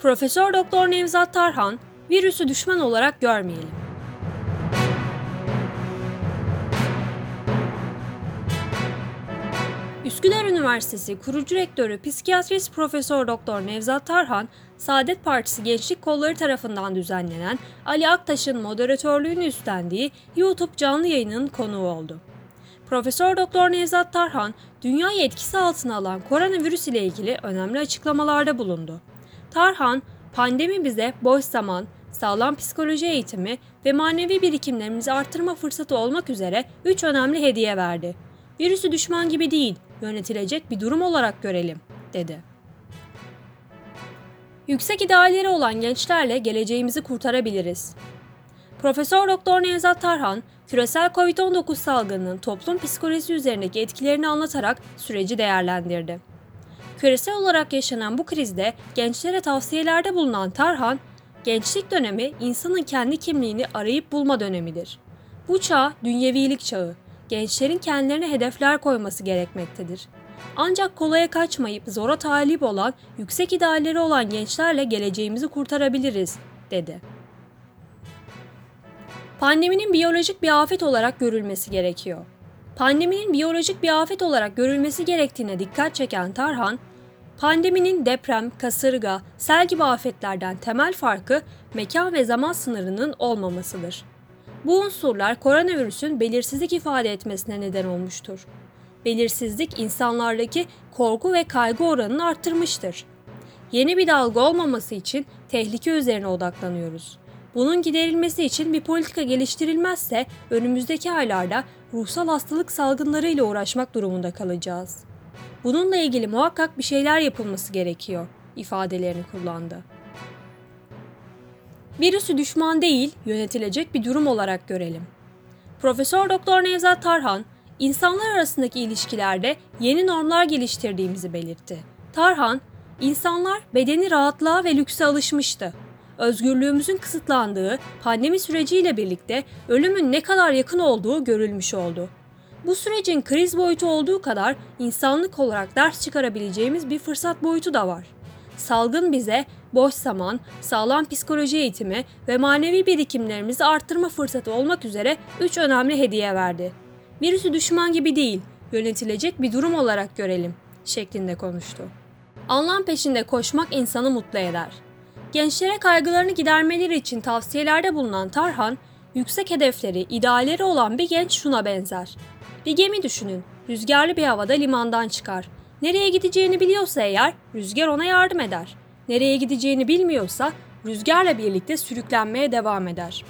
Profesör Doktor Nevzat Tarhan, virüsü düşman olarak görmeyelim. Üsküdar Üniversitesi kurucu rektörü psikiyatrist Profesör Doktor Nevzat Tarhan, Saadet Partisi Gençlik Kolları tarafından düzenlenen Ali Aktaş'ın moderatörlüğünü üstlendiği YouTube canlı yayının konuğu oldu. Profesör Doktor Nevzat Tarhan, dünyayı etkisi altına alan koronavirüs ile ilgili önemli açıklamalarda bulundu. Tarhan, pandemi bize boş zaman, sağlam psikoloji eğitimi ve manevi birikimlerimizi arttırma fırsatı olmak üzere üç önemli hediye verdi. Virüsü düşman gibi değil, yönetilecek bir durum olarak görelim, dedi. Yüksek idealleri olan gençlerle geleceğimizi kurtarabiliriz. Profesör Doktor Nevzat Tarhan, küresel COVID-19 salgınının toplum psikolojisi üzerindeki etkilerini anlatarak süreci değerlendirdi. Küresel olarak yaşanan bu krizde gençlere tavsiyelerde bulunan Tarhan, gençlik dönemi insanın kendi kimliğini arayıp bulma dönemidir. Bu çağ dünyevilik çağı, gençlerin kendilerine hedefler koyması gerekmektedir. Ancak kolaya kaçmayıp zora talip olan, yüksek idealleri olan gençlerle geleceğimizi kurtarabiliriz, dedi. Pandeminin biyolojik bir afet olarak görülmesi gerekiyor. Pandeminin biyolojik bir afet olarak görülmesi gerektiğine dikkat çeken Tarhan, pandeminin deprem, kasırga, sel gibi afetlerden temel farkı mekan ve zaman sınırının olmamasıdır. Bu unsurlar koronavirüsün belirsizlik ifade etmesine neden olmuştur. Belirsizlik insanlardaki korku ve kaygı oranını arttırmıştır. Yeni bir dalga olmaması için tehlike üzerine odaklanıyoruz. Bunun giderilmesi için bir politika geliştirilmezse önümüzdeki aylarda ruhsal hastalık salgınlarıyla uğraşmak durumunda kalacağız. Bununla ilgili muhakkak bir şeyler yapılması gerekiyor ifadelerini kullandı. Virüsü düşman değil, yönetilecek bir durum olarak görelim. Profesör Doktor Nevzat Tarhan, insanlar arasındaki ilişkilerde yeni normlar geliştirdiğimizi belirtti. Tarhan, insanlar bedeni rahatlığa ve lükse alışmıştı. Özgürlüğümüzün kısıtlandığı pandemi süreciyle birlikte ölümün ne kadar yakın olduğu görülmüş oldu. Bu sürecin kriz boyutu olduğu kadar insanlık olarak ders çıkarabileceğimiz bir fırsat boyutu da var. Salgın bize boş zaman, sağlam psikoloji eğitimi ve manevi birikimlerimizi arttırma fırsatı olmak üzere üç önemli hediye verdi. Virüsü düşman gibi değil, yönetilecek bir durum olarak görelim şeklinde konuştu. Anlam peşinde koşmak insanı mutlu eder. Gençlere kaygılarını gidermeleri için tavsiyelerde bulunan Tarhan, yüksek hedefleri, idealleri olan bir genç şuna benzer. Bir gemi düşünün, rüzgarlı bir havada limandan çıkar. Nereye gideceğini biliyorsa eğer, rüzgar ona yardım eder. Nereye gideceğini bilmiyorsa, rüzgarla birlikte sürüklenmeye devam eder.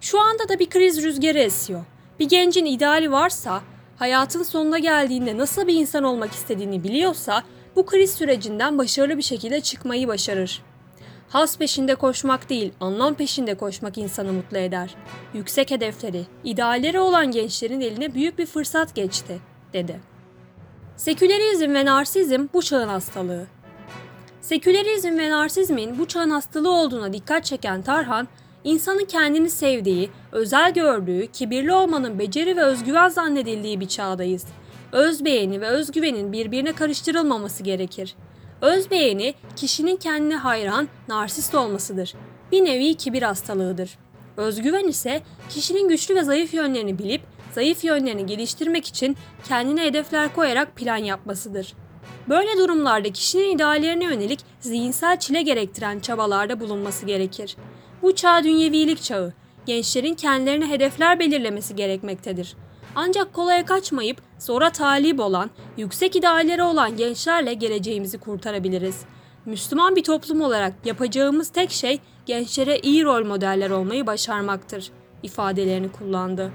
Şu anda da bir kriz rüzgarı esiyor. Bir gencin ideali varsa, hayatın sonuna geldiğinde nasıl bir insan olmak istediğini biliyorsa, bu kriz sürecinden başarılı bir şekilde çıkmayı başarır. Has peşinde koşmak değil, anlam peşinde koşmak insanı mutlu eder. Yüksek hedefleri, idealleri olan gençlerin eline büyük bir fırsat geçti, dedi. Sekülerizm ve narsizm bu çağın hastalığı. Sekülerizm ve narsizmin bu çağın hastalığı olduğuna dikkat çeken Tarhan, insanın kendini sevdiği, özel gördüğü, kibirli olmanın beceri ve özgüven zannedildiği bir çağdayız. Özbeğeni ve özgüvenin birbirine karıştırılmaması gerekir. Özbeğeni kişinin kendine hayran, narsist olmasıdır. Bir nevi kibir hastalığıdır. Özgüven ise kişinin güçlü ve zayıf yönlerini bilip zayıf yönlerini geliştirmek için kendine hedefler koyarak plan yapmasıdır. Böyle durumlarda kişinin ideallerine yönelik zihinsel çile gerektiren çabalarda bulunması gerekir. Bu çağ dünyevilik çağı. Gençlerin kendilerine hedefler belirlemesi gerekmektedir. Ancak kolaya kaçmayıp zora talip olan, yüksek idealleri olan gençlerle geleceğimizi kurtarabiliriz. Müslüman bir toplum olarak yapacağımız tek şey gençlere iyi rol modeller olmayı başarmaktır ifadelerini kullandı.